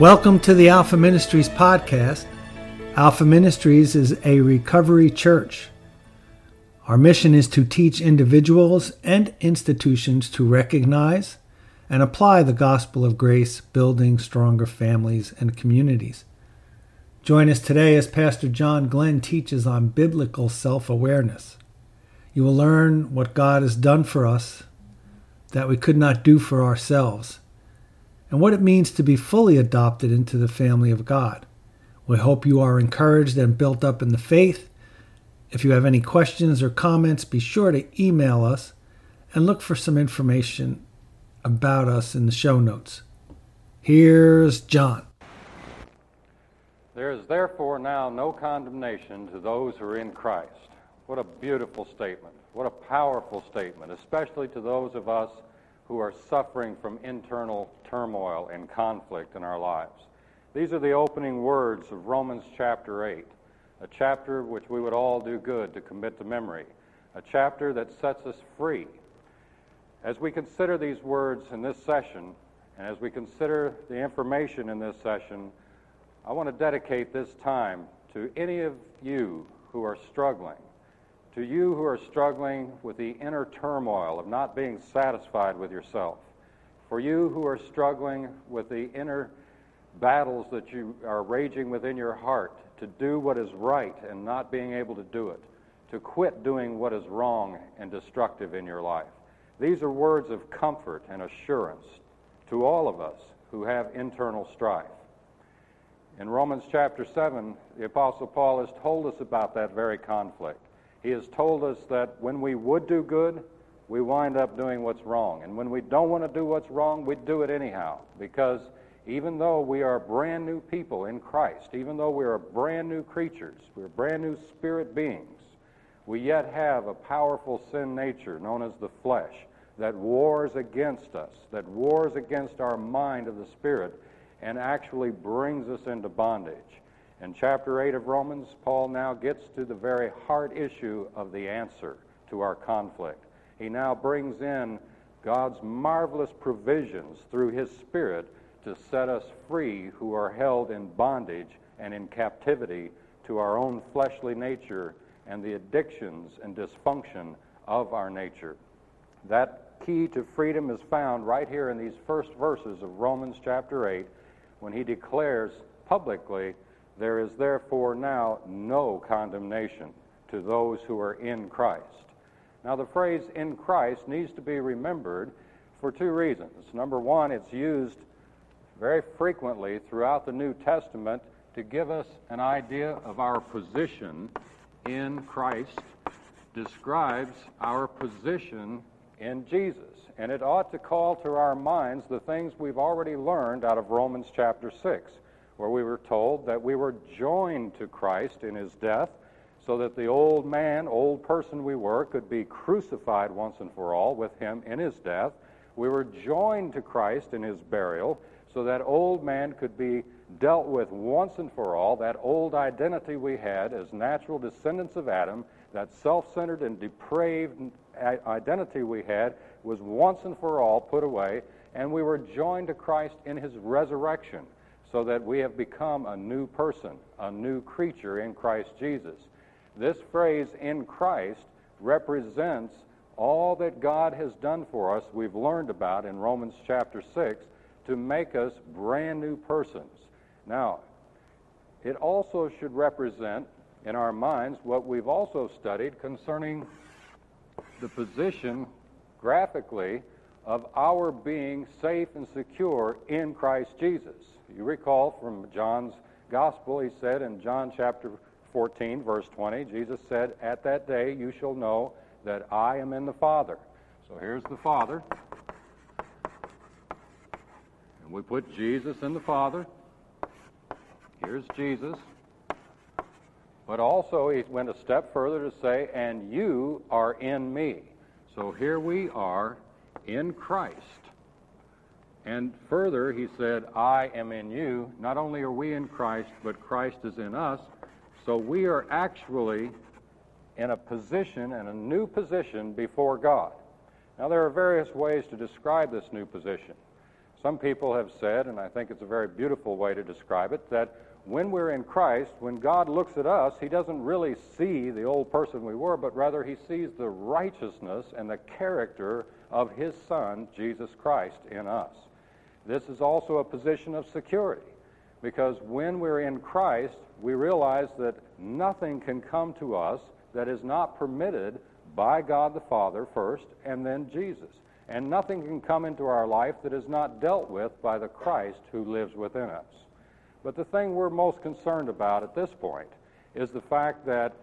Welcome to the Alpha Ministries podcast. Alpha Ministries is a recovery church. Our mission is to teach individuals and institutions to recognize and apply the gospel of grace, building stronger families and communities. Join us today as Pastor John Glenn teaches on biblical self awareness. You will learn what God has done for us that we could not do for ourselves and what it means to be fully adopted into the family of God. We hope you are encouraged and built up in the faith. If you have any questions or comments, be sure to email us and look for some information about us in the show notes. Here's John. There is therefore now no condemnation to those who are in Christ. What a beautiful statement. What a powerful statement, especially to those of us who are suffering from internal turmoil and conflict in our lives. These are the opening words of Romans chapter 8, a chapter which we would all do good to commit to memory, a chapter that sets us free. As we consider these words in this session, and as we consider the information in this session, I want to dedicate this time to any of you who are struggling to you who are struggling with the inner turmoil of not being satisfied with yourself, for you who are struggling with the inner battles that you are raging within your heart to do what is right and not being able to do it, to quit doing what is wrong and destructive in your life. These are words of comfort and assurance to all of us who have internal strife. In Romans chapter 7, the Apostle Paul has told us about that very conflict. He has told us that when we would do good, we wind up doing what's wrong. And when we don't want to do what's wrong, we do it anyhow. Because even though we are brand new people in Christ, even though we are brand new creatures, we're brand new spirit beings, we yet have a powerful sin nature known as the flesh that wars against us, that wars against our mind of the spirit, and actually brings us into bondage. In chapter 8 of Romans, Paul now gets to the very heart issue of the answer to our conflict. He now brings in God's marvelous provisions through his Spirit to set us free who are held in bondage and in captivity to our own fleshly nature and the addictions and dysfunction of our nature. That key to freedom is found right here in these first verses of Romans chapter 8 when he declares publicly there is therefore now no condemnation to those who are in Christ. Now, the phrase in Christ needs to be remembered for two reasons. Number one, it's used very frequently throughout the New Testament to give us an idea of our position in Christ, describes our position in Jesus. And it ought to call to our minds the things we've already learned out of Romans chapter 6 where we were told that we were joined to Christ in his death so that the old man, old person we were, could be crucified once and for all with him in his death. We were joined to Christ in his burial so that old man could be dealt with once and for all. That old identity we had as natural descendants of Adam, that self centered and depraved identity we had, was once and for all put away, and we were joined to Christ in his resurrection so that we have become a new person, a new creature in Christ Jesus. This phrase, in Christ, represents all that God has done for us, we've learned about in Romans chapter 6, to make us brand new persons. Now, it also should represent in our minds what we've also studied concerning the position graphically of our being safe and secure in Christ Jesus. You recall from John's Gospel, he said in John chapter 14, verse 20, Jesus said, At that day you shall know that I am in the Father. So here's the Father. And we put Jesus in the Father. Here's Jesus. But also, he went a step further to say, And you are in me. So here we are in Christ. And further, he said, I am in you. Not only are we in Christ, but Christ is in us. So we are actually in a position, in a new position before God. Now, there are various ways to describe this new position. Some people have said, and I think it's a very beautiful way to describe it, that when we're in Christ, when God looks at us, He doesn't really see the old person we were, but rather He sees the righteousness and the character of His Son, Jesus Christ, in us. This is also a position of security because when we're in Christ, we realize that nothing can come to us that is not permitted by God the Father first and then Jesus. And nothing can come into our life that is not dealt with by the Christ who lives within us. But the thing we're most concerned about at this point is the fact that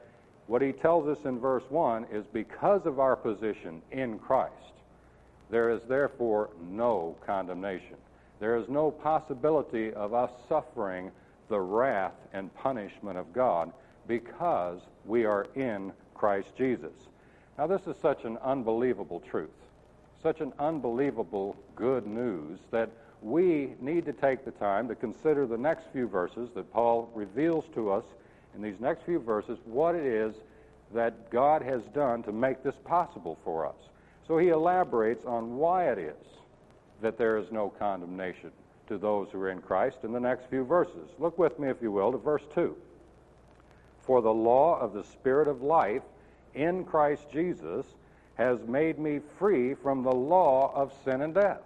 what he tells us in verse 1 is because of our position in Christ, there is therefore no condemnation. There is no possibility of us suffering the wrath and punishment of God because we are in Christ Jesus. Now, this is such an unbelievable truth, such an unbelievable good news that we need to take the time to consider the next few verses that Paul reveals to us in these next few verses what it is that God has done to make this possible for us. So he elaborates on why it is that there is no condemnation to those who are in Christ in the next few verses. Look with me, if you will, to verse 2. For the law of the Spirit of life in Christ Jesus has made me free from the law of sin and death.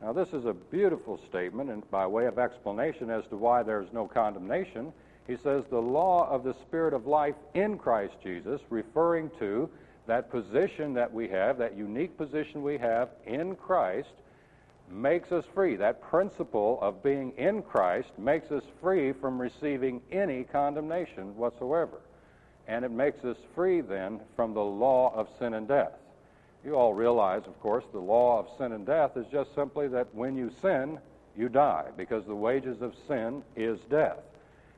Now, this is a beautiful statement, and by way of explanation as to why there's no condemnation, he says, The law of the Spirit of life in Christ Jesus, referring to that position that we have, that unique position we have in Christ, makes us free. That principle of being in Christ makes us free from receiving any condemnation whatsoever. And it makes us free then from the law of sin and death. You all realize, of course, the law of sin and death is just simply that when you sin, you die, because the wages of sin is death.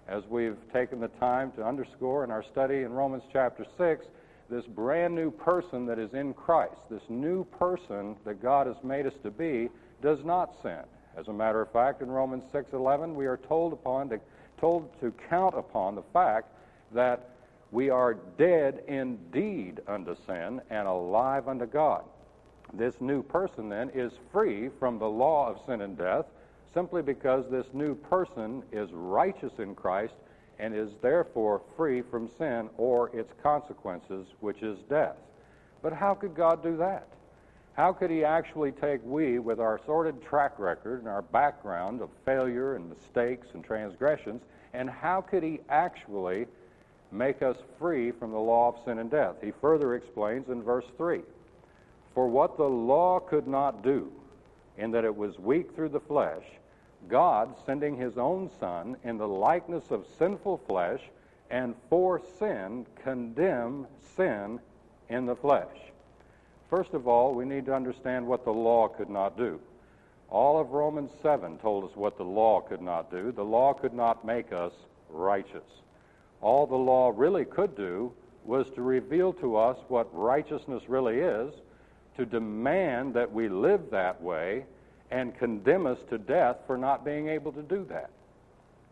As we've taken the time to underscore in our study in Romans chapter 6, this brand new person that is in Christ, this new person that God has made us to be, does not sin. As a matter of fact, in Romans 6:11, we are told upon to, told to count upon the fact that we are dead indeed unto sin and alive unto God. This new person then is free from the law of sin and death simply because this new person is righteous in Christ and is therefore free from sin or its consequences, which is death. But how could God do that? How could He actually take we, with our sordid track record and our background of failure and mistakes and transgressions, and how could He actually make us free from the law of sin and death? He further explains in verse 3 For what the law could not do, in that it was weak through the flesh, God, sending his own Son in the likeness of sinful flesh, and for sin, condemn sin in the flesh. First of all, we need to understand what the law could not do. All of Romans 7 told us what the law could not do. The law could not make us righteous. All the law really could do was to reveal to us what righteousness really is, to demand that we live that way, and condemn us to death for not being able to do that.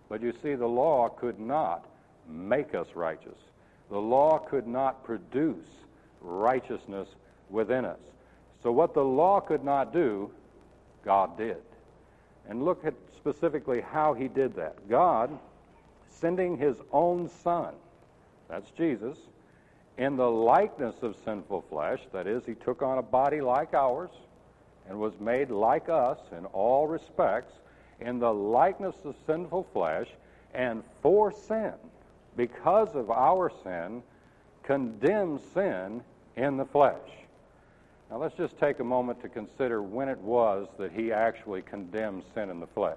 But you see, the law could not make us righteous. The law could not produce righteousness within us. So, what the law could not do, God did. And look at specifically how he did that. God sending his own Son, that's Jesus, in the likeness of sinful flesh, that is, he took on a body like ours and was made like us in all respects, in the likeness of sinful flesh, and for sin, because of our sin, condemned sin in the flesh. Now let's just take a moment to consider when it was that he actually condemned sin in the flesh.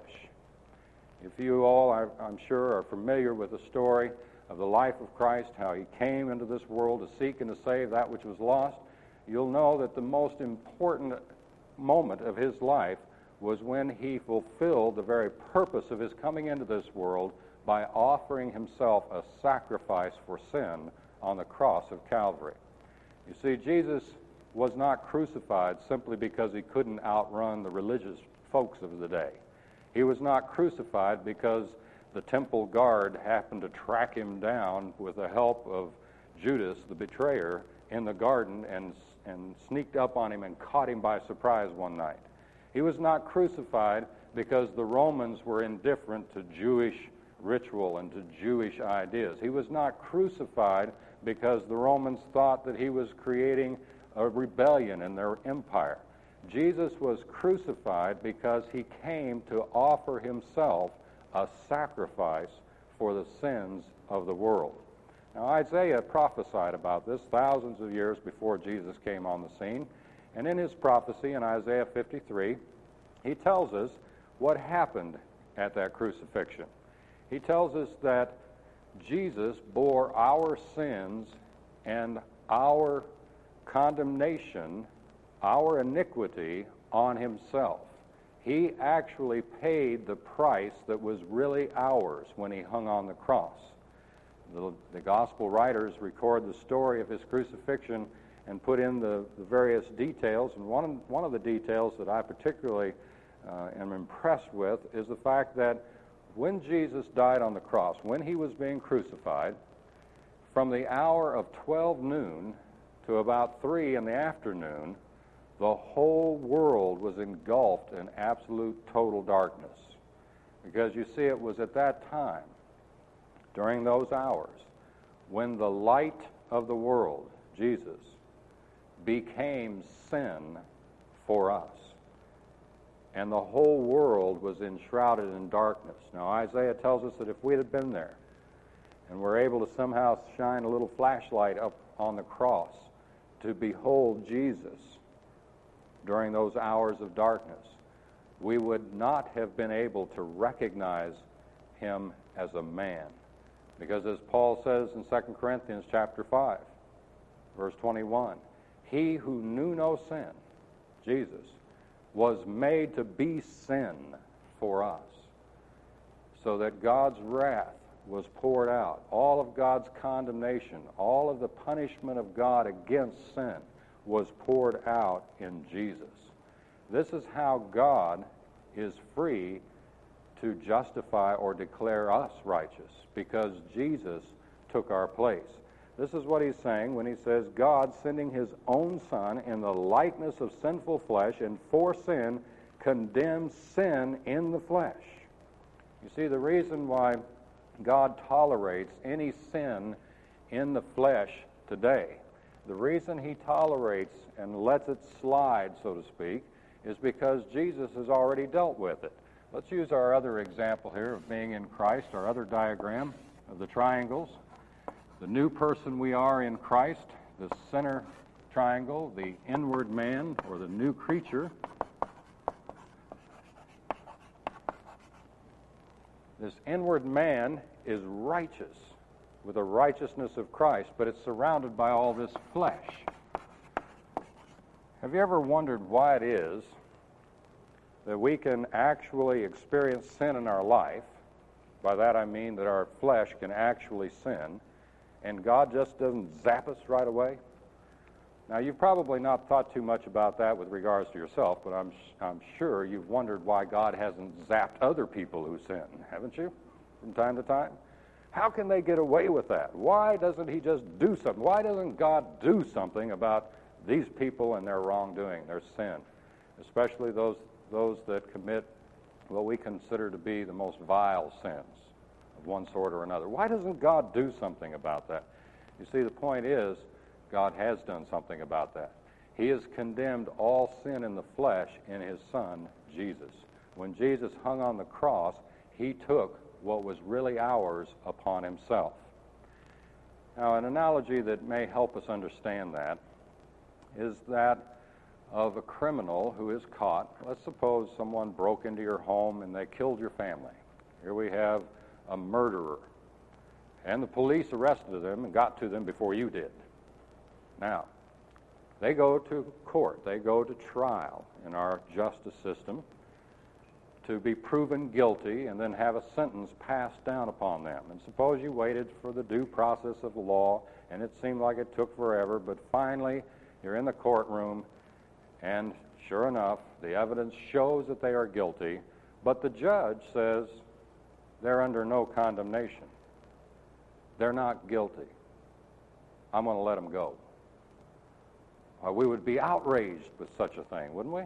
If you all, I'm sure, are familiar with the story of the life of Christ, how he came into this world to seek and to save that which was lost, you'll know that the most important moment of his life was when he fulfilled the very purpose of his coming into this world by offering himself a sacrifice for sin on the cross of Calvary. You see, Jesus was not crucified simply because he couldn't outrun the religious folks of the day. He was not crucified because the temple guard happened to track him down with the help of Judas, the betrayer, in the garden and, and sneaked up on him and caught him by surprise one night. He was not crucified because the Romans were indifferent to Jewish ritual and to Jewish ideas. He was not crucified because the Romans thought that he was creating a rebellion in their empire. Jesus was crucified because he came to offer himself a sacrifice for the sins of the world. Now, Isaiah prophesied about this thousands of years before Jesus came on the scene. And in his prophecy in Isaiah 53, he tells us what happened at that crucifixion. He tells us that Jesus bore our sins and our condemnation, our iniquity on himself. He actually paid the price that was really ours when he hung on the cross. The, the gospel writers record the story of his crucifixion and put in the, the various details. And one one of the details that I particularly uh, am impressed with is the fact that when Jesus died on the cross, when he was being crucified, from the hour of 12 noon to about 3 in the afternoon, the whole world was engulfed in absolute total darkness. Because you see, it was at that time, during those hours, when the light of the world, Jesus, became sin for us. And the whole world was enshrouded in darkness. Now, Isaiah tells us that if we had been there and were able to somehow shine a little flashlight up on the cross to behold Jesus during those hours of darkness, we would not have been able to recognize him as a man. Because as Paul says in 2 Corinthians chapter 5, verse 21, he who knew no sin, Jesus, was made to be sin for us, so that God's wrath was poured out. All of God's condemnation, all of the punishment of God against sin was poured out in Jesus. This is how God is free to justify or declare us righteous, because Jesus took our place. This is what he's saying when he says, God sending his own Son in the likeness of sinful flesh and for sin condemns sin in the flesh. You see, the reason why God tolerates any sin in the flesh today, the reason he tolerates and lets it slide, so to speak, is because Jesus has already dealt with it. Let's use our other example here of being in Christ, our other diagram of the triangles the new person we are in Christ, the center triangle, the inward man or the new creature. This inward man is righteous with the righteousness of Christ, but it's surrounded by all this flesh. Have you ever wondered why it is that we can actually experience sin in our life? By that I mean that our flesh can actually sin and God just doesn't zap us right away? Now, you've probably not thought too much about that with regards to yourself, but I'm, I'm sure you've wondered why God hasn't zapped other people who sin, haven't you, from time to time? How can they get away with that? Why doesn't He just do something? Why doesn't God do something about these people and their wrongdoing, their sin, especially those, those that commit what we consider to be the most vile sins? of one sort or another. Why doesn't God do something about that? You see, the point is, God has done something about that. He has condemned all sin in the flesh in his Son, Jesus. When Jesus hung on the cross, he took what was really ours upon himself. Now, an analogy that may help us understand that is that of a criminal who is caught. Let's suppose someone broke into your home and they killed your family. Here we have a murderer. And the police arrested them and got to them before you did. Now, they go to court, they go to trial in our justice system to be proven guilty and then have a sentence passed down upon them. And suppose you waited for the due process of the law and it seemed like it took forever, but finally you're in the courtroom and sure enough, the evidence shows that they are guilty, but the judge says, they're under no condemnation. They're not guilty. I'm going to let them go. Uh, we would be outraged with such a thing, wouldn't we?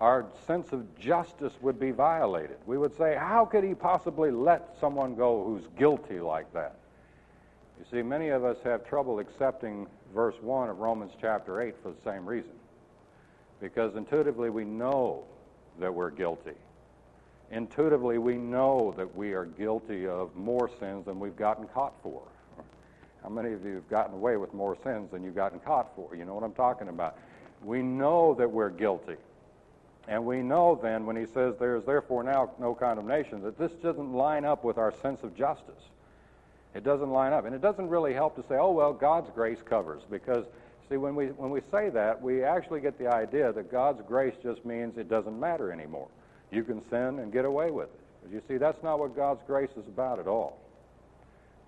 our sense of justice would be violated. We would say, How could he possibly let someone go who's guilty like that? You see, many of us have trouble accepting verse 1 of Romans chapter 8 for the same reason. Because intuitively we know that we're guilty. Intuitively we know that we are guilty of more sins than we've gotten caught for. How many of you have gotten away with more sins than you've gotten caught for? You know what I'm talking about. We know that we're guilty. And we know then when he says there is therefore now no condemnation that this doesn't line up with our sense of justice. It doesn't line up. And it doesn't really help to say, oh, well, God's grace covers. Because, see, when we, when we say that, we actually get the idea that God's grace just means it doesn't matter anymore. You can sin and get away with it. But you see, that's not what God's grace is about at all.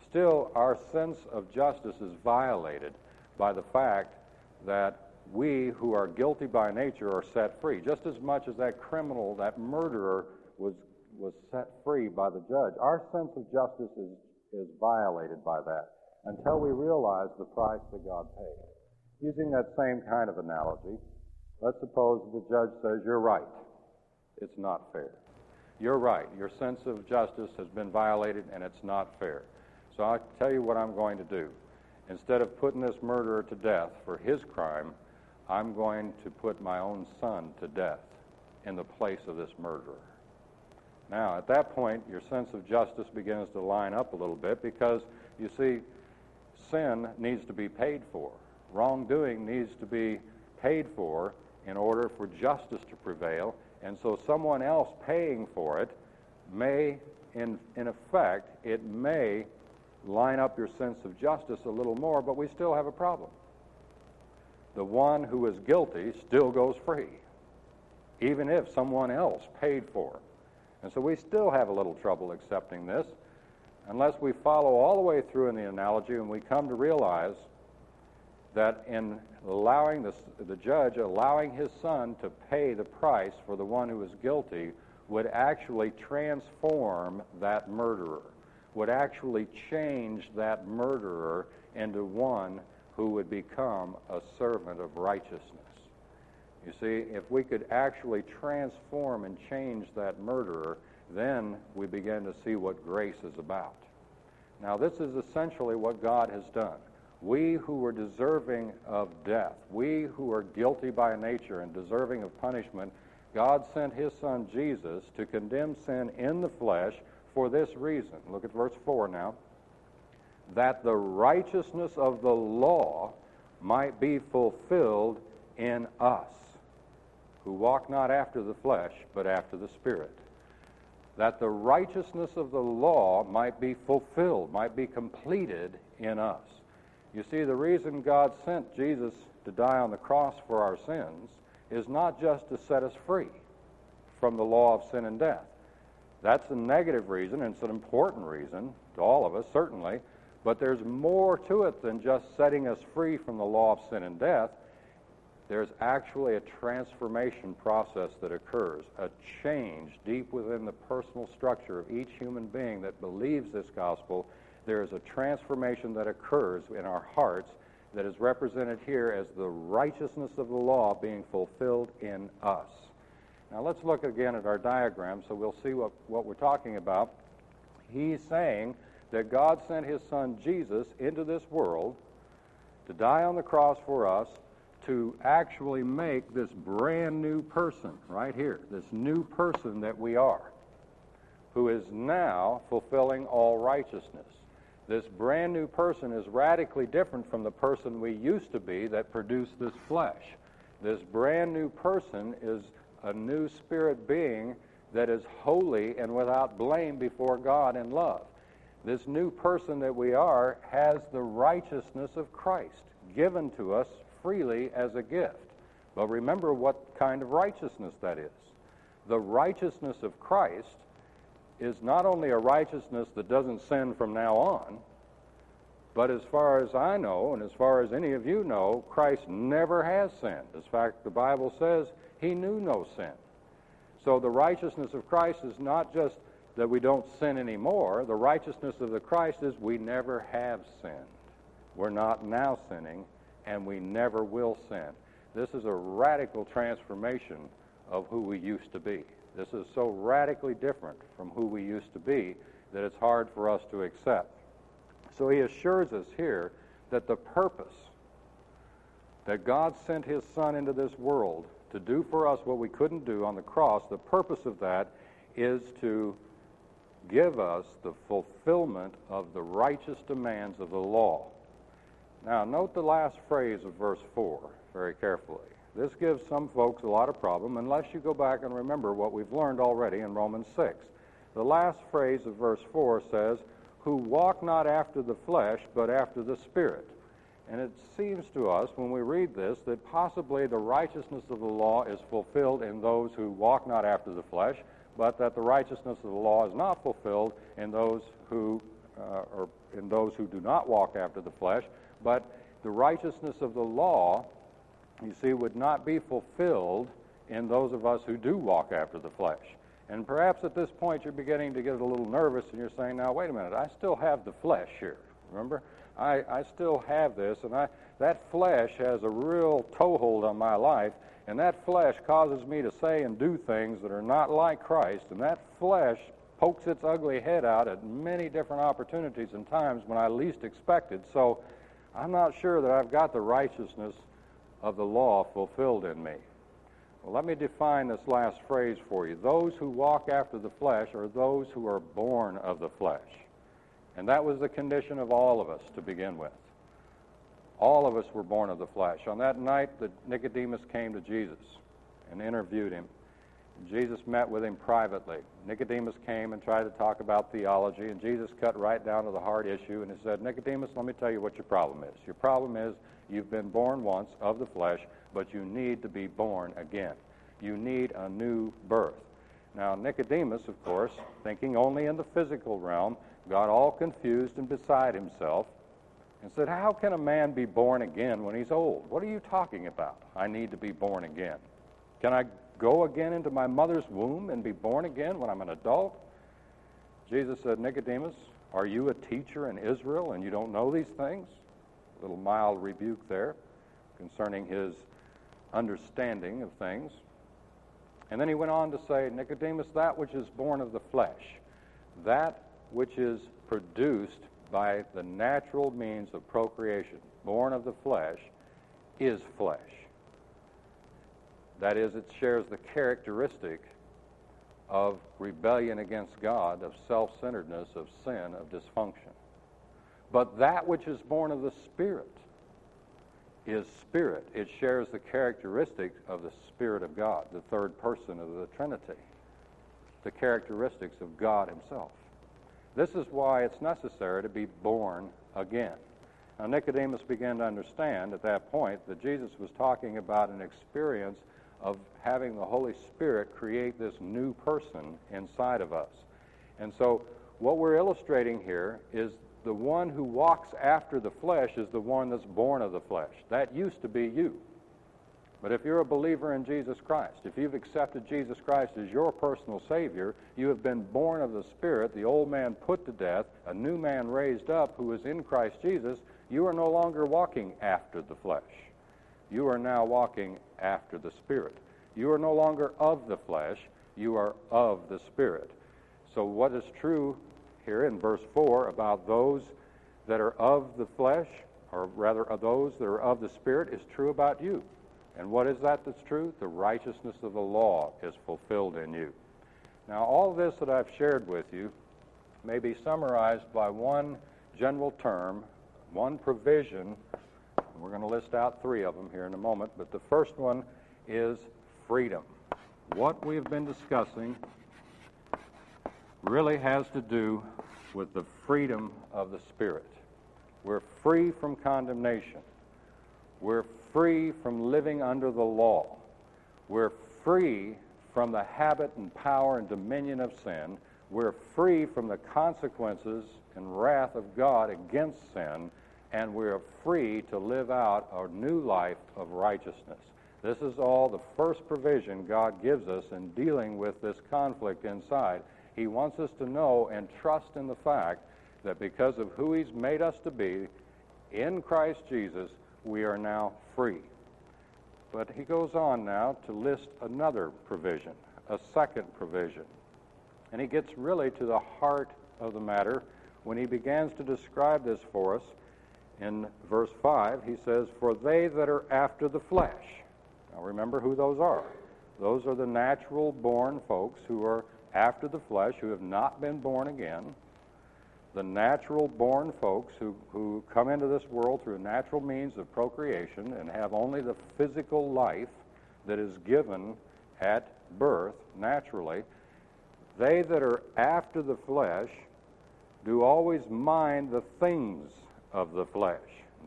Still, our sense of justice is violated by the fact that we who are guilty by nature are set free, just as much as that criminal, that murderer, was, was set free by the judge. Our sense of justice is, is violated by that until we realize the price that God paid. Using that same kind of analogy, let's suppose the judge says, You're right. It's not fair. You're right. Your sense of justice has been violated and it's not fair. So I'll tell you what I'm going to do. Instead of putting this murderer to death for his crime, I'm going to put my own son to death in the place of this murderer. Now, at that point, your sense of justice begins to line up a little bit because, you see, sin needs to be paid for. Wrongdoing needs to be paid for in order for justice to prevail. And so someone else paying for it may, in, in effect, it may line up your sense of justice a little more, but we still have a problem the one who is guilty still goes free, even if someone else paid for it. And so we still have a little trouble accepting this unless we follow all the way through in the analogy and we come to realize that in allowing the, the judge allowing his son to pay the price for the one who is guilty would actually transform that murderer, would actually change that murderer into one who would become a servant of righteousness. You see, if we could actually transform and change that murderer, then we begin to see what grace is about. Now, this is essentially what God has done. We who were deserving of death, we who are guilty by nature and deserving of punishment, God sent his son Jesus to condemn sin in the flesh for this reason. Look at verse 4 now that the righteousness of the law might be fulfilled in us, who walk not after the flesh, but after the Spirit. That the righteousness of the law might be fulfilled, might be completed in us. You see, the reason God sent Jesus to die on the cross for our sins is not just to set us free from the law of sin and death. That's a negative reason, and it's an important reason to all of us, certainly. But there's more to it than just setting us free from the law of sin and death. There's actually a transformation process that occurs, a change deep within the personal structure of each human being that believes this gospel. There is a transformation that occurs in our hearts that is represented here as the righteousness of the law being fulfilled in us. Now let's look again at our diagram so we'll see what, what we're talking about. He's saying that God sent his son Jesus into this world to die on the cross for us to actually make this brand new person right here, this new person that we are, who is now fulfilling all righteousness. This brand new person is radically different from the person we used to be that produced this flesh. This brand new person is a new spirit being that is holy and without blame before God in love. This new person that we are has the righteousness of Christ given to us freely as a gift. But remember what kind of righteousness that is. The righteousness of Christ is not only a righteousness that doesn't sin from now on, but as far as I know, and as far as any of you know, Christ never has sinned. In fact, the Bible says he knew no sin. So the righteousness of Christ is not just that we don't sin anymore. The righteousness of the Christ is we never have sinned. We're not now sinning, and we never will sin. This is a radical transformation of who we used to be. This is so radically different from who we used to be that it's hard for us to accept. So he assures us here that the purpose that God sent his Son into this world to do for us what we couldn't do on the cross, the purpose of that is to give us the fulfillment of the righteous demands of the law. Now, note the last phrase of verse 4 very carefully. This gives some folks a lot of problem unless you go back and remember what we've learned already in Romans 6. The last phrase of verse 4 says, Who walk not after the flesh, but after the Spirit. And it seems to us when we read this that possibly the righteousness of the law is fulfilled in those who walk not after the flesh, but that the righteousness of the law is not fulfilled in those who uh, or in those who do not walk after the flesh, but the righteousness of the law, you see, would not be fulfilled in those of us who do walk after the flesh. And perhaps at this point you're beginning to get a little nervous and you're saying, now, wait a minute, I still have the flesh here. Remember? I, I still have this, and I, that flesh has a real toehold on my life, and that flesh causes me to say and do things that are not like Christ, and that flesh pokes its ugly head out at many different opportunities and times when I least expected. So I'm not sure that I've got the righteousness of the law fulfilled in me. Well, let me define this last phrase for you. Those who walk after the flesh are those who are born of the flesh. And that was the condition of all of us to begin with. All of us were born of the flesh. On that night that Nicodemus came to Jesus and interviewed him, Jesus met with him privately. Nicodemus came and tried to talk about theology, and Jesus cut right down to the hard issue and he said, Nicodemus, let me tell you what your problem is. Your problem is you've been born once of the flesh, but you need to be born again. You need a new birth. Now, Nicodemus, of course, thinking only in the physical realm, got all confused and beside himself and said, How can a man be born again when he's old? What are you talking about? I need to be born again. Can I go again into my mother's womb and be born again when I'm an adult? Jesus said, Nicodemus, are you a teacher in Israel and you don't know these things? A little mild rebuke there concerning his understanding of things. And then he went on to say, Nicodemus, that which is born of the flesh, that which is produced by the natural means of procreation, born of the flesh, is flesh. That is, it shares the characteristic of rebellion against God, of self centeredness, of sin, of dysfunction. But that which is born of the Spirit is spirit. It shares the characteristics of the Spirit of God, the third person of the Trinity, the characteristics of God Himself. This is why it's necessary to be born again. Now, Nicodemus began to understand at that point that Jesus was talking about an experience of having the Holy Spirit create this new person inside of us. And so, what we're illustrating here is the one who walks after the flesh is the one that's born of the flesh. That used to be you. But if you're a believer in Jesus Christ, if you've accepted Jesus Christ as your personal Savior, you have been born of the Spirit, the old man put to death, a new man raised up who is in Christ Jesus, you are no longer walking after the flesh. You are now walking after the Spirit. You are no longer of the flesh, you are of the Spirit. So, what is true here in verse 4 about those that are of the flesh, or rather, of those that are of the Spirit, is true about you. And what is that that's true? The righteousness of the law is fulfilled in you. Now, all this that I've shared with you may be summarized by one general term, one provision. We're going to list out three of them here in a moment, but the first one is freedom. What we've been discussing really has to do with the freedom of the Spirit. We're free from condemnation. We're free from living under the law. We're free from the habit and power and dominion of sin. We're free from the consequences and wrath of God against sin, and we're free to live out a new life of righteousness. This is all the first provision God gives us in dealing with this conflict inside. He wants us to know and trust in the fact that because of who He's made us to be in Christ Jesus, we are now free. But he goes on now to list another provision, a second provision. And he gets really to the heart of the matter when he begins to describe this for us. In verse 5, he says, For they that are after the flesh. Now remember who those are. Those are the natural born folks who are after the flesh, who have not been born again. The natural born folks who, who come into this world through natural means of procreation and have only the physical life that is given at birth naturally. They that are after the flesh do always mind the things of the flesh.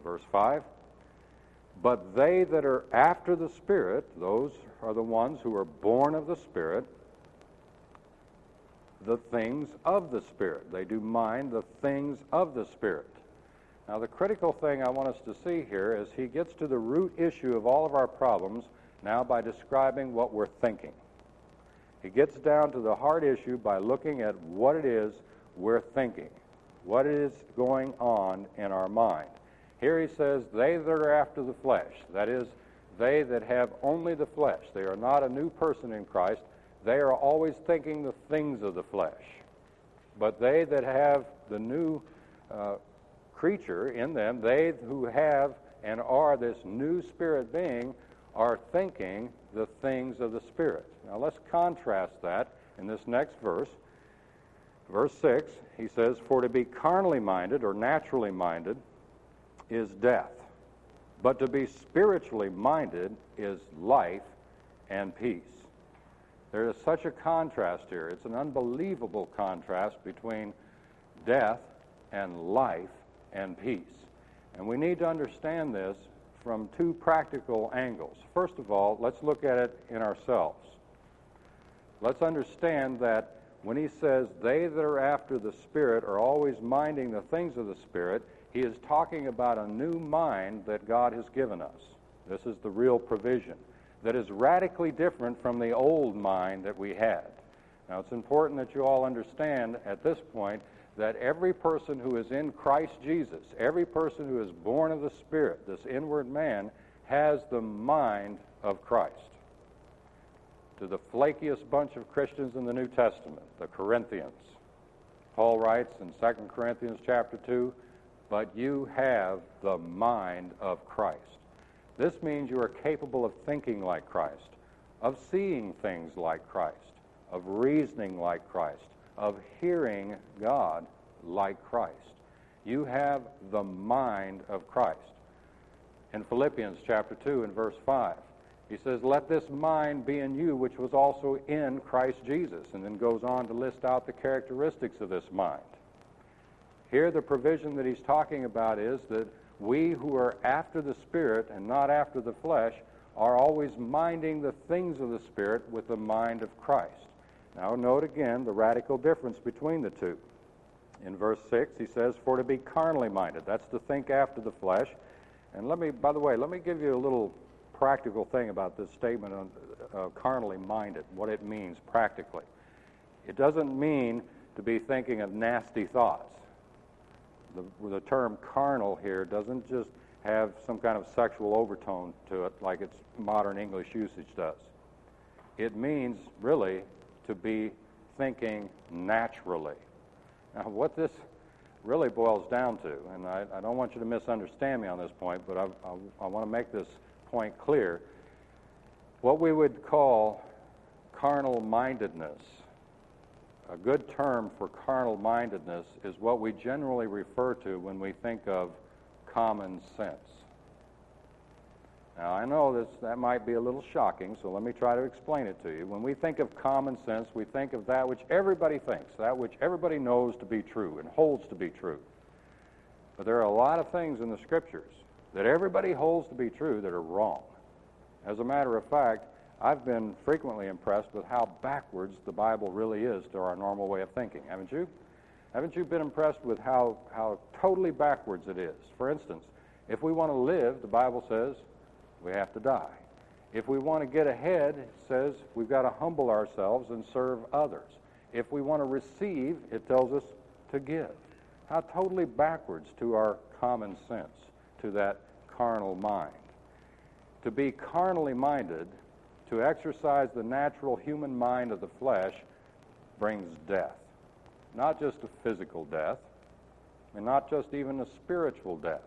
Verse 5 But they that are after the Spirit, those are the ones who are born of the Spirit, the things of the Spirit. They do mind the things of the Spirit. Now, the critical thing I want us to see here is he gets to the root issue of all of our problems now by describing what we're thinking. He gets down to the heart issue by looking at what it is we're thinking, what is going on in our mind. Here he says, They that are after the flesh, that is, they that have only the flesh, they are not a new person in Christ, they are always thinking the things of the flesh. But they that have the new uh, creature in them, they who have and are this new spirit being, are thinking the things of the Spirit. Now let's contrast that in this next verse. Verse 6, he says, For to be carnally minded or naturally minded is death, but to be spiritually minded is life and peace. There is such a contrast here. It's an unbelievable contrast between death and life and peace. And we need to understand this from two practical angles. First of all, let's look at it in ourselves. Let's understand that when he says, they that are after the Spirit are always minding the things of the Spirit, he is talking about a new mind that God has given us. This is the real provision that is radically different from the old mind that we had. Now, it's important that you all understand at this point that every person who is in Christ Jesus, every person who is born of the Spirit, this inward man, has the mind of Christ. To the flakiest bunch of Christians in the New Testament, the Corinthians, Paul writes in 2 Corinthians chapter 2, but you have the mind of Christ. This means you are capable of thinking like Christ, of seeing things like Christ, of reasoning like Christ, of hearing God like Christ. You have the mind of Christ. In Philippians chapter 2 and verse 5, he says, Let this mind be in you, which was also in Christ Jesus, and then goes on to list out the characteristics of this mind. Here, the provision that he's talking about is that we who are after the Spirit and not after the flesh are always minding the things of the Spirit with the mind of Christ. Now, note again the radical difference between the two. In verse 6, he says, For to be carnally minded, that's to think after the flesh. And let me, by the way, let me give you a little practical thing about this statement on uh, carnally minded, what it means practically. It doesn't mean to be thinking of nasty thoughts. The, the term carnal here doesn't just have some kind of sexual overtone to it like its modern English usage does. It means really to be thinking naturally. Now, what this really boils down to, and I, I don't want you to misunderstand me on this point, but I, I, I want to make this point clear. What we would call carnal mindedness, a good term for carnal mindedness, is what we generally refer to when we think of common sense. Now, I know this, that might be a little shocking, so let me try to explain it to you. When we think of common sense, we think of that which everybody thinks, that which everybody knows to be true and holds to be true. But there are a lot of things in the Scriptures that everybody holds to be true that are wrong. As a matter of fact, I've been frequently impressed with how backwards the Bible really is to our normal way of thinking, haven't you? Haven't you been impressed with how, how totally backwards it is? For instance, if we want to live, the Bible says, we have to die. If we want to get ahead, it says we've got to humble ourselves and serve others. If we want to receive, it tells us to give. How totally backwards to our common sense, to that carnal mind. To be carnally minded, to exercise the natural human mind of the flesh, brings death. Not just a physical death, and not just even a spiritual death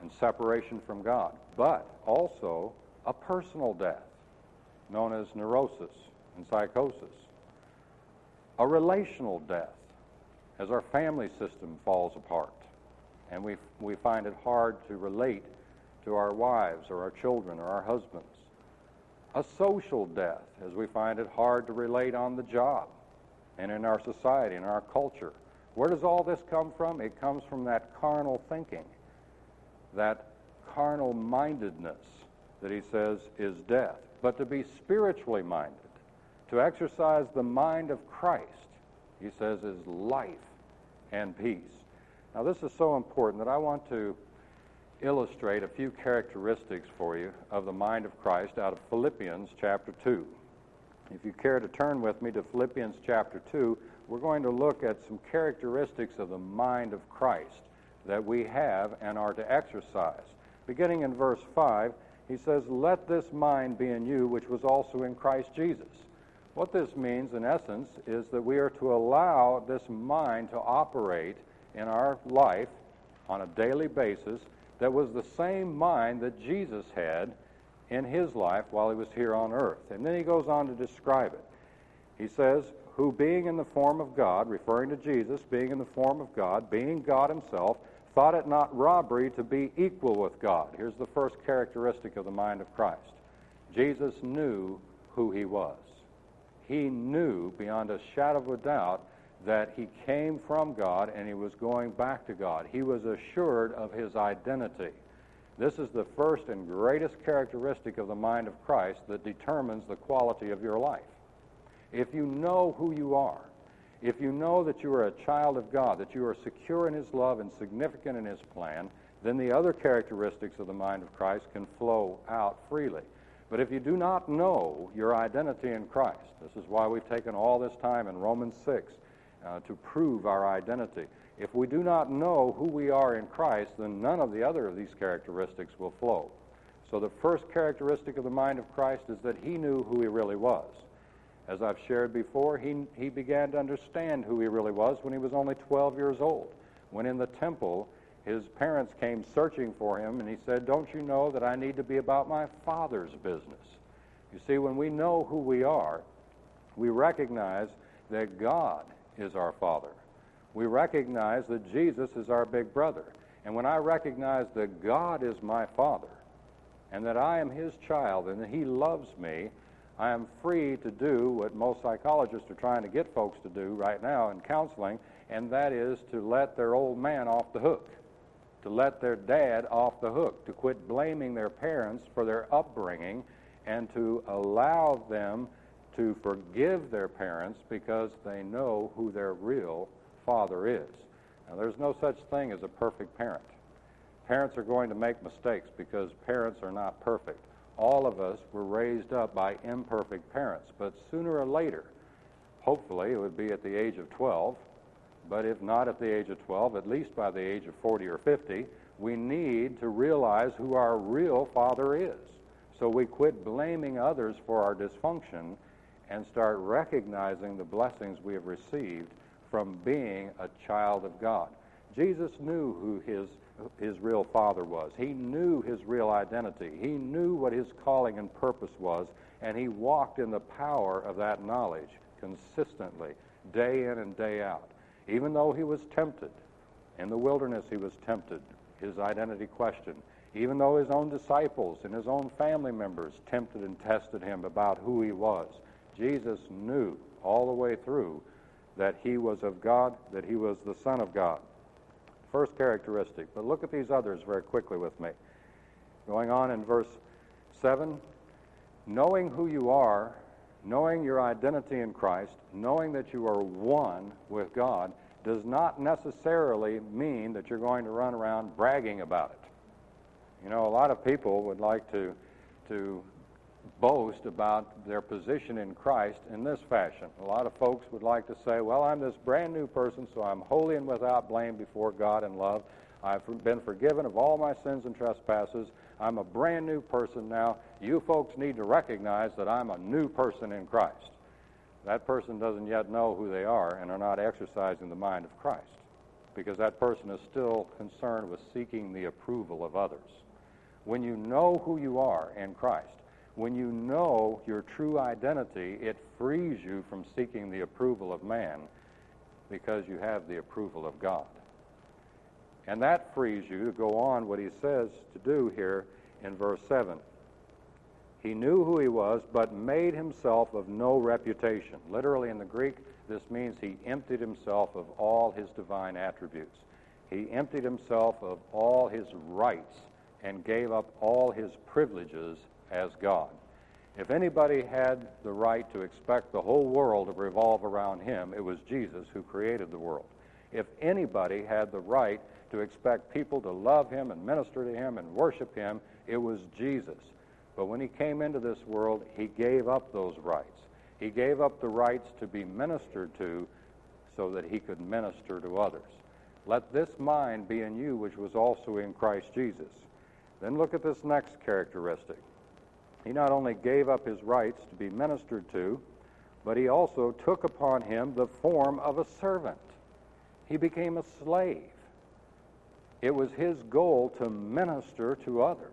and separation from God, but also a personal death known as neurosis and psychosis, a relational death as our family system falls apart and we, we find it hard to relate to our wives or our children or our husbands. A social death, as we find it hard to relate on the job and in our society and our culture. Where does all this come from? It comes from that carnal thinking, that carnal mindedness that he says is death. But to be spiritually minded, to exercise the mind of Christ, he says, is life and peace. Now, this is so important that I want to illustrate a few characteristics for you of the mind of Christ out of Philippians chapter 2. If you care to turn with me to Philippians chapter 2, we're going to look at some characteristics of the mind of Christ that we have and are to exercise. Beginning in verse 5, he says, Let this mind be in you, which was also in Christ Jesus. What this means, in essence, is that we are to allow this mind to operate in our life on a daily basis that was the same mind that Jesus had in his life while he was here on earth. And then he goes on to describe it. He says, Who being in the form of God, referring to Jesus, being in the form of God, being God himself, thought it not robbery to be equal with God. Here's the first characteristic of the mind of Christ Jesus knew who he was. He knew beyond a shadow of a doubt that he came from God and he was going back to God. He was assured of his identity. This is the first and greatest characteristic of the mind of Christ that determines the quality of your life. If you know who you are, if you know that you are a child of God, that you are secure in his love and significant in his plan, then the other characteristics of the mind of Christ can flow out freely. But if you do not know your identity in Christ, this is why we've taken all this time in Romans 6 uh, to prove our identity. If we do not know who we are in Christ, then none of the other of these characteristics will flow. So the first characteristic of the mind of Christ is that he knew who he really was. As I've shared before, he, he began to understand who he really was when he was only 12 years old. When in the temple, his parents came searching for him, and he said, Don't you know that I need to be about my Father's business? You see, when we know who we are, we recognize that God is our Father. We recognize that Jesus is our big brother. And when I recognize that God is my Father, and that I am His child, and that He loves me, I am free to do what most psychologists are trying to get folks to do right now in counseling, and that is to let their old man off the hook, to let their dad off the hook, to quit blaming their parents for their upbringing, and to allow them to forgive their parents because they know who their real father is. Now, there's no such thing as a perfect parent. Parents are going to make mistakes because parents are not perfect. All of us were raised up by imperfect parents, but sooner or later, hopefully it would be at the age of 12, but if not at the age of 12, at least by the age of 40 or 50, we need to realize who our real father is. So we quit blaming others for our dysfunction and start recognizing the blessings we have received from being a child of God. Jesus knew who his, his real father was. He knew his real identity. He knew what his calling and purpose was, and he walked in the power of that knowledge consistently, day in and day out. Even though he was tempted, in the wilderness he was tempted, his identity questioned. Even though his own disciples and his own family members tempted and tested him about who he was, Jesus knew all the way through that he was of God, that he was the Son of God. First characteristic. But look at these others very quickly with me. Going on in verse 7 knowing who you are, knowing your identity in Christ, knowing that you are one with God, does not necessarily mean that you're going to run around bragging about it. You know, a lot of people would like to to boast about their position in Christ in this fashion. A lot of folks would like to say, well, I'm this brand new person, so I'm holy and without blame before God and love. I've been forgiven of all my sins and trespasses. I'm a brand new person now. You folks need to recognize that I'm a new person in Christ. That person doesn't yet know who they are and are not exercising the mind of Christ because that person is still concerned with seeking the approval of others. When you know who you are in Christ, when you know your true identity, it frees you from seeking the approval of man because you have the approval of God. And that frees you to go on what he says to do here in verse 7. He knew who he was, but made himself of no reputation. Literally in the Greek, this means he emptied himself of all his divine attributes. He emptied himself of all his rights and gave up all his privileges as God. If anybody had the right to expect the whole world to revolve around him, it was Jesus who created the world. If anybody had the right to expect people to love him and minister to him and worship him, it was Jesus. But when he came into this world, he gave up those rights. He gave up the rights to be ministered to so that he could minister to others. Let this mind be in you, which was also in Christ Jesus. Then look at this next characteristic. He not only gave up his rights to be ministered to, but he also took upon him the form of a servant. He became a slave. It was his goal to minister to others.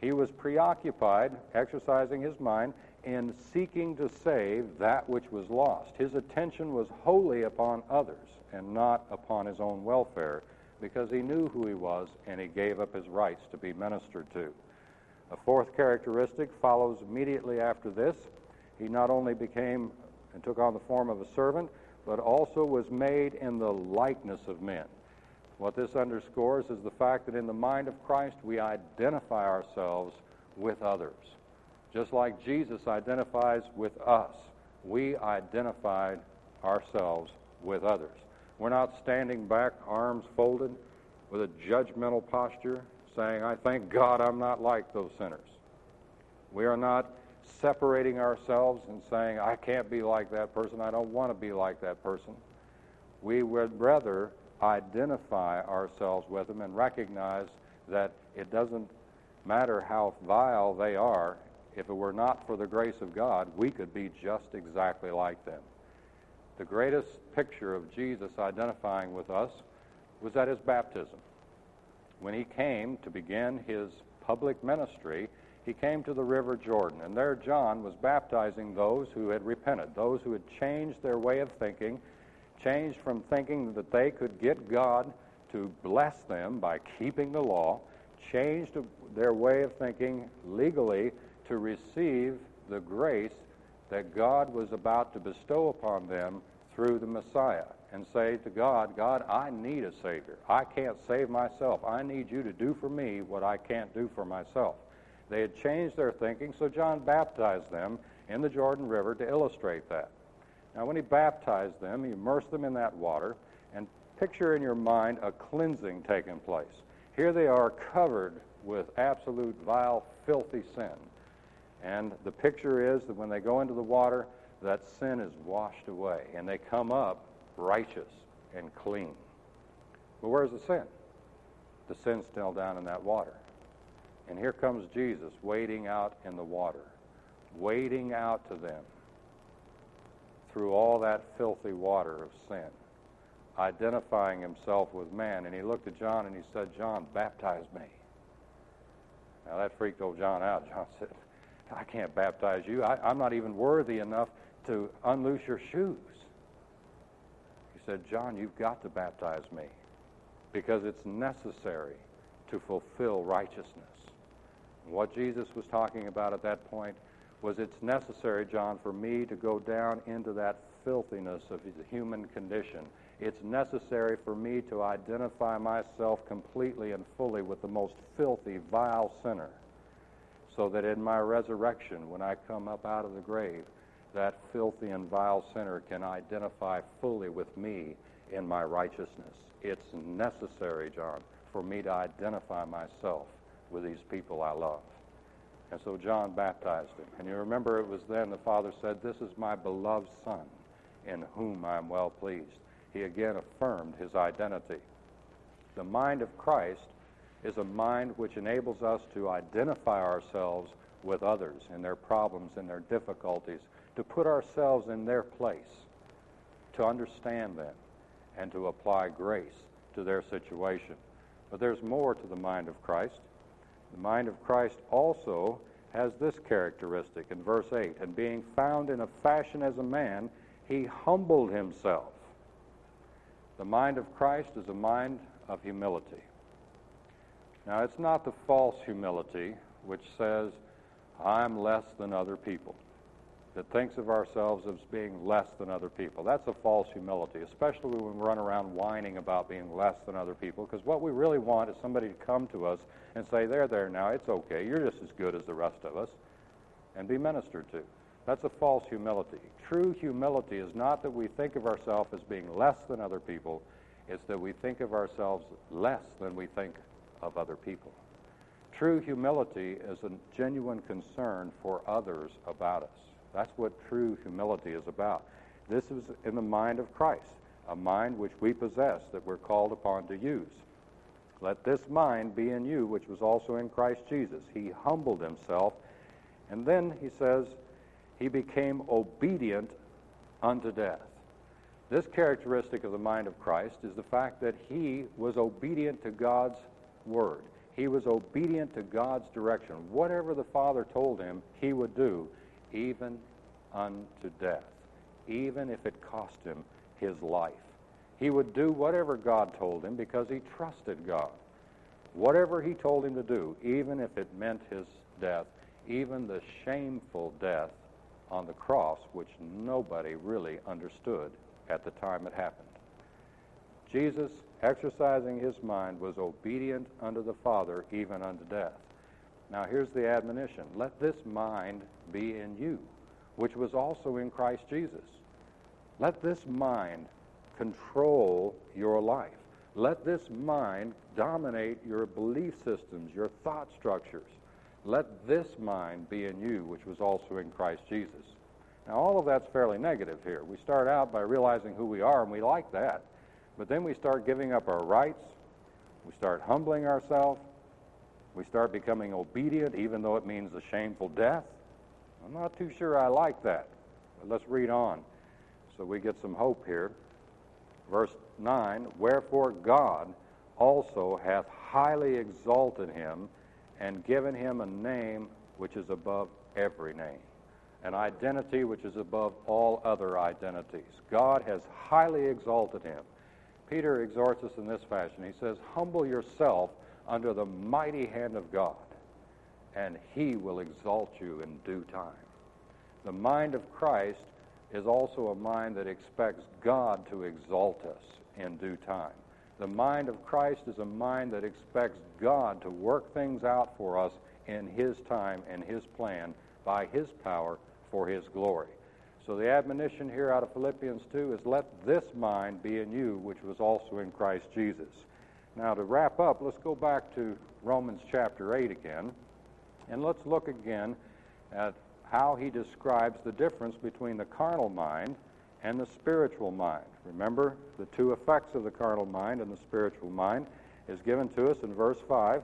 He was preoccupied, exercising his mind, in seeking to save that which was lost. His attention was wholly upon others and not upon his own welfare because he knew who he was and he gave up his rights to be ministered to. A fourth characteristic follows immediately after this. He not only became and took on the form of a servant, but also was made in the likeness of men. What this underscores is the fact that in the mind of Christ we identify ourselves with others. Just like Jesus identifies with us, we identified ourselves with others. We're not standing back, arms folded, with a judgmental posture, saying, I thank God I'm not like those sinners. We are not separating ourselves and saying, I can't be like that person, I don't want to be like that person. We would rather identify ourselves with them and recognize that it doesn't matter how vile they are, if it were not for the grace of God, we could be just exactly like them. The greatest picture of Jesus identifying with us was at his baptism when he came to begin his public ministry, he came to the river Jordan. And there, John was baptizing those who had repented, those who had changed their way of thinking, changed from thinking that they could get God to bless them by keeping the law, changed their way of thinking legally to receive the grace that God was about to bestow upon them through the Messiah and say to God, God, I need a Savior. I can't save myself. I need you to do for me what I can't do for myself. They had changed their thinking, so John baptized them in the Jordan River to illustrate that. Now, when he baptized them, he immersed them in that water, and picture in your mind a cleansing taking place. Here they are covered with absolute vile, filthy sin. And the picture is that when they go into the water, that sin is washed away, and they come up righteous and clean. But where's the sin? The sin's still down in that water. And here comes Jesus wading out in the water, wading out to them through all that filthy water of sin, identifying himself with man. And he looked at John and he said, John, baptize me. Now that freaked old John out. John said, I can't baptize you. I, am not even worthy enough to unloose your shoes said, John, you've got to baptize me because it's necessary to fulfill righteousness. What Jesus was talking about at that point was it's necessary, John, for me to go down into that filthiness of the human condition. It's necessary for me to identify myself completely and fully with the most filthy, vile sinner so that in my resurrection, when I come up out of the grave, that filthy and vile sinner can identify fully with me in my righteousness. It's necessary, John, for me to identify myself with these people I love. And so John baptized him. And you remember it was then the Father said, This is my beloved Son, in whom I am well pleased. He again affirmed his identity. The mind of Christ is a mind which enables us to identify ourselves with others in their problems and their difficulties, to put ourselves in their place, to understand them, and to apply grace to their situation. But there's more to the mind of Christ. The mind of Christ also has this characteristic in verse 8 and being found in a fashion as a man, he humbled himself. The mind of Christ is a mind of humility. Now, it's not the false humility which says, I'm less than other people that thinks of ourselves as being less than other people. That's a false humility, especially when we run around whining about being less than other people, because what we really want is somebody to come to us and say, There, there, now, it's okay. You're just as good as the rest of us, and be ministered to. That's a false humility. True humility is not that we think of ourselves as being less than other people, it's that we think of ourselves less than we think of other people. True humility is a genuine concern for others about us. That's what true humility is about. This is in the mind of Christ, a mind which we possess that we're called upon to use. Let this mind be in you, which was also in Christ Jesus. He humbled himself, and then he says, he became obedient unto death. This characteristic of the mind of Christ is the fact that he was obedient to God's word. He was obedient to God's direction. Whatever the Father told him, he would do even unto death, even if it cost him his life. He would do whatever God told him because he trusted God. Whatever he told him to do, even if it meant his death, even the shameful death on the cross, which nobody really understood at the time it happened. Jesus, exercising his mind, was obedient unto the Father, even unto death. Now, here's the admonition let this mind be in you, which was also in Christ Jesus. Let this mind control your life. Let this mind dominate your belief systems, your thought structures. Let this mind be in you, which was also in Christ Jesus. Now, all of that's fairly negative here. We start out by realizing who we are, and we like that. But then we start giving up our rights. We start humbling ourselves. We start becoming obedient, even though it means a shameful death. I'm not too sure I like that. But let's read on so we get some hope here. Verse 9 Wherefore God also hath highly exalted him and given him a name which is above every name, an identity which is above all other identities. God has highly exalted him. Peter exhorts us in this fashion. He says, Humble yourself under the mighty hand of God, and he will exalt you in due time. The mind of Christ is also a mind that expects God to exalt us in due time. The mind of Christ is a mind that expects God to work things out for us in his time and his plan by his power for his glory. So the admonition here out of Philippians 2 is let this mind be in you, which was also in Christ Jesus. Now, to wrap up, let's go back to Romans chapter 8 again, and let's look again at how he describes the difference between the carnal mind and the spiritual mind. Remember, the two effects of the carnal mind and the spiritual mind is given to us in verse 5.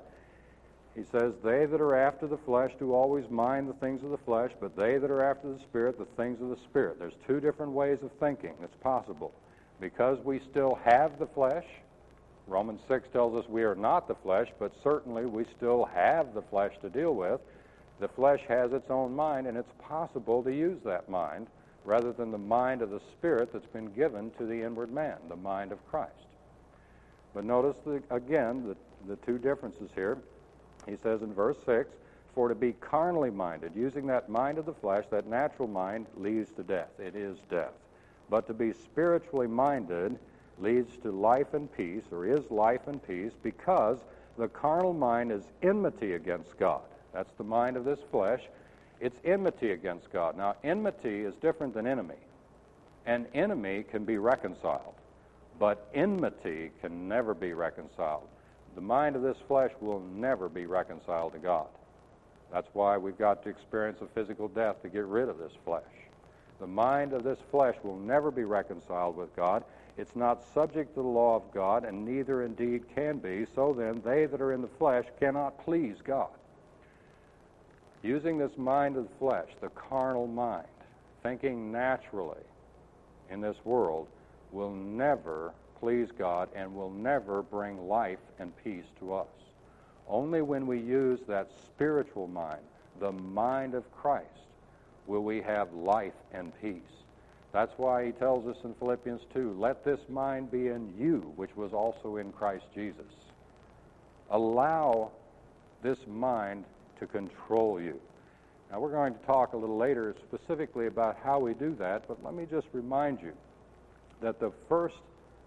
He says, They that are after the flesh do always mind the things of the flesh, but they that are after the Spirit, the things of the Spirit. There's two different ways of thinking that's possible. Because we still have the flesh, Romans 6 tells us we are not the flesh, but certainly we still have the flesh to deal with. The flesh has its own mind, and it's possible to use that mind rather than the mind of the Spirit that's been given to the inward man, the mind of Christ. But notice the, again the, the two differences here. He says in verse 6 For to be carnally minded, using that mind of the flesh, that natural mind, leads to death. It is death. But to be spiritually minded, leads to life and peace, or is life and peace, because the carnal mind is enmity against God. That's the mind of this flesh. It's enmity against God. Now, enmity is different than enemy. An enemy can be reconciled, but enmity can never be reconciled. The mind of this flesh will never be reconciled to God. That's why we've got to experience a physical death to get rid of this flesh. The mind of this flesh will never be reconciled with God. It's not subject to the law of God, and neither indeed can be. So then, they that are in the flesh cannot please God. Using this mind of the flesh, the carnal mind, thinking naturally in this world, will never please God and will never bring life and peace to us. Only when we use that spiritual mind, the mind of Christ, will we have life and peace. That's why he tells us in Philippians 2 let this mind be in you, which was also in Christ Jesus. Allow this mind to control you. Now, we're going to talk a little later specifically about how we do that, but let me just remind you that the first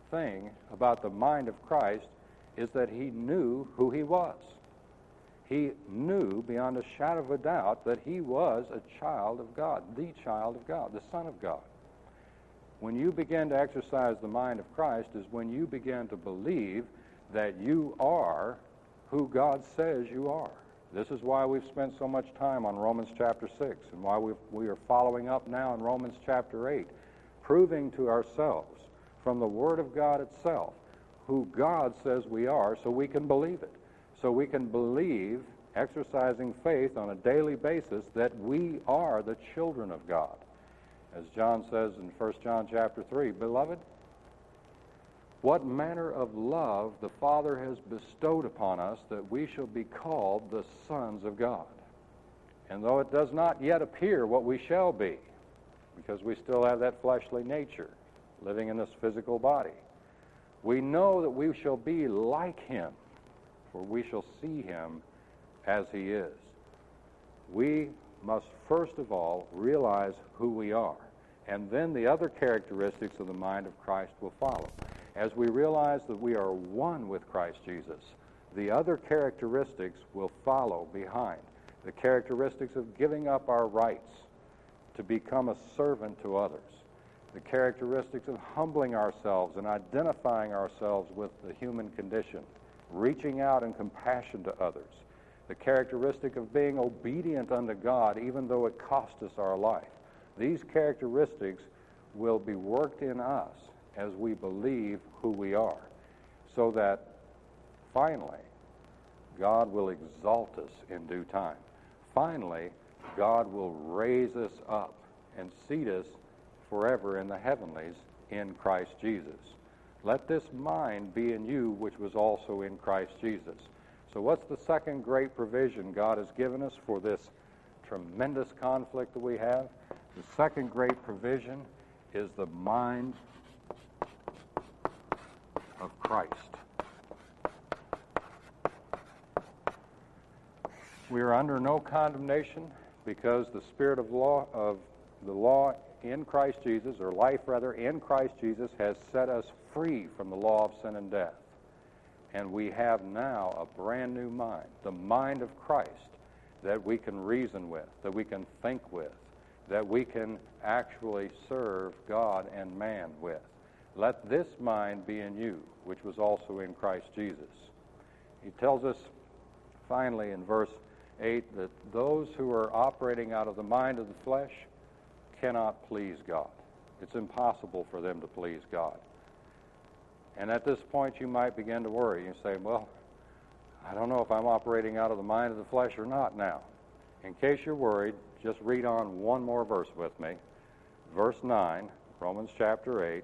thing about the mind of Christ is that he knew who he was. He knew beyond a shadow of a doubt that he was a child of God, the child of God, the Son of God. When you begin to exercise the mind of Christ is when you begin to believe that you are who God says you are. This is why we've spent so much time on Romans chapter 6 and why we we are following up now in Romans chapter 8, proving to ourselves from the Word of God itself who God says we are so we can believe it. So we can believe, exercising faith on a daily basis, that we are the children of God as John says in 1 John chapter 3, Beloved, what manner of love the Father has bestowed upon us that we shall be called the sons of God. And though it does not yet appear what we shall be, because we still have that fleshly nature living in this physical body, we know that we shall be like him, for we shall see him as he is. We must first of all realize who we are. And then the other characteristics of the mind of Christ will follow. As we realize that we are one with Christ Jesus, the other characteristics will follow behind. The characteristics of giving up our rights to become a servant to others. The characteristics of humbling ourselves and identifying ourselves with the human condition, reaching out in compassion to others the characteristic of being obedient unto God, even though it cost us our life. These characteristics will be worked in us as we believe who we are, so that finally, God will exalt us in due time. Finally, God will raise us up and seat us forever in the heavenlies in Christ Jesus. Let this mind be in you, which was also in Christ Jesus. So, what's the second great provision God has given us for this tremendous conflict that we have? The second great provision is the mind of Christ. We are under no condemnation because the spirit of law of the law in Christ Jesus, or life rather in Christ Jesus, has set us free from the law of sin and death. And we have now a brand new mind, the mind of Christ, that we can reason with, that we can think with, that we can actually serve God and man with. Let this mind be in you, which was also in Christ Jesus. He tells us finally in verse 8 that those who are operating out of the mind of the flesh cannot please God. It's impossible for them to please God. And at this point, you might begin to worry. You say, well, I don't know if I'm operating out of the mind of the flesh or not now. In case you're worried, just read on one more verse with me. Verse 9, Romans chapter 8.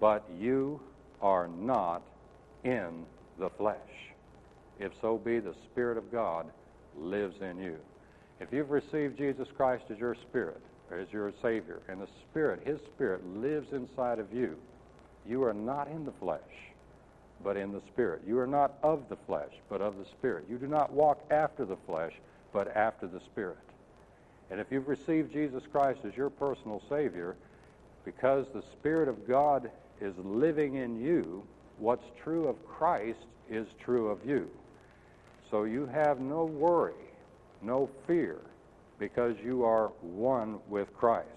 But you are not in the flesh, if so be the Spirit of God lives in you. If you've received Jesus Christ as your Spirit, as your Savior, and the Spirit, His Spirit, lives inside of you, you are not in the flesh, but in the Spirit. You are not of the flesh, but of the Spirit. You do not walk after the flesh, but after the Spirit. And if you've received Jesus Christ as your personal Savior, because the Spirit of God is living in you, what's true of Christ is true of you. So you have no worry, no fear, because you are one with Christ.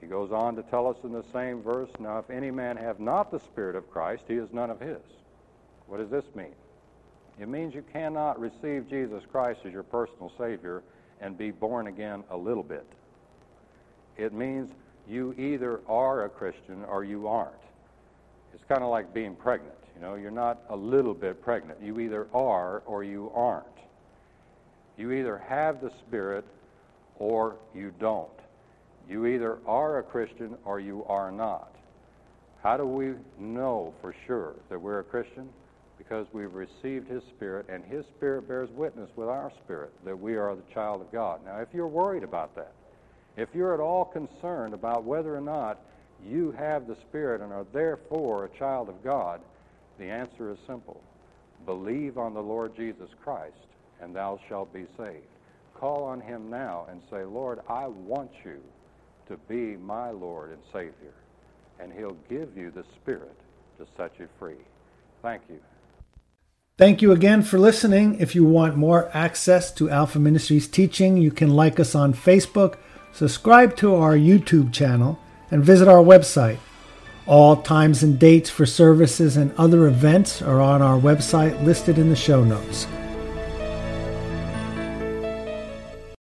He goes on to tell us in the same verse, Now if any man have not the Spirit of Christ, he is none of his. What does this mean? It means you cannot receive Jesus Christ as your personal Savior and be born again a little bit. It means you either are a Christian or you aren't. It's kind of like being pregnant. You know, you're not a little bit pregnant. You either are or you aren't. You either have the Spirit or you don't. You either are a Christian or you are not. How do we know for sure that we're a Christian? Because we've received His Spirit, and His Spirit bears witness with our spirit that we are the child of God. Now, if you're worried about that, if you're at all concerned about whether or not you have the Spirit and are therefore a child of God, the answer is simple. Believe on the Lord Jesus Christ, and thou shalt be saved. Call on him now and say, Lord, I want you to be my Lord and Savior. And he'll give you the Spirit to set you free. Thank you. Thank you again for listening. If you want more access to Alpha Ministries teaching, you can like us on Facebook, subscribe to our YouTube channel, and visit our website. All times and dates for services and other events are on our website listed in the show notes.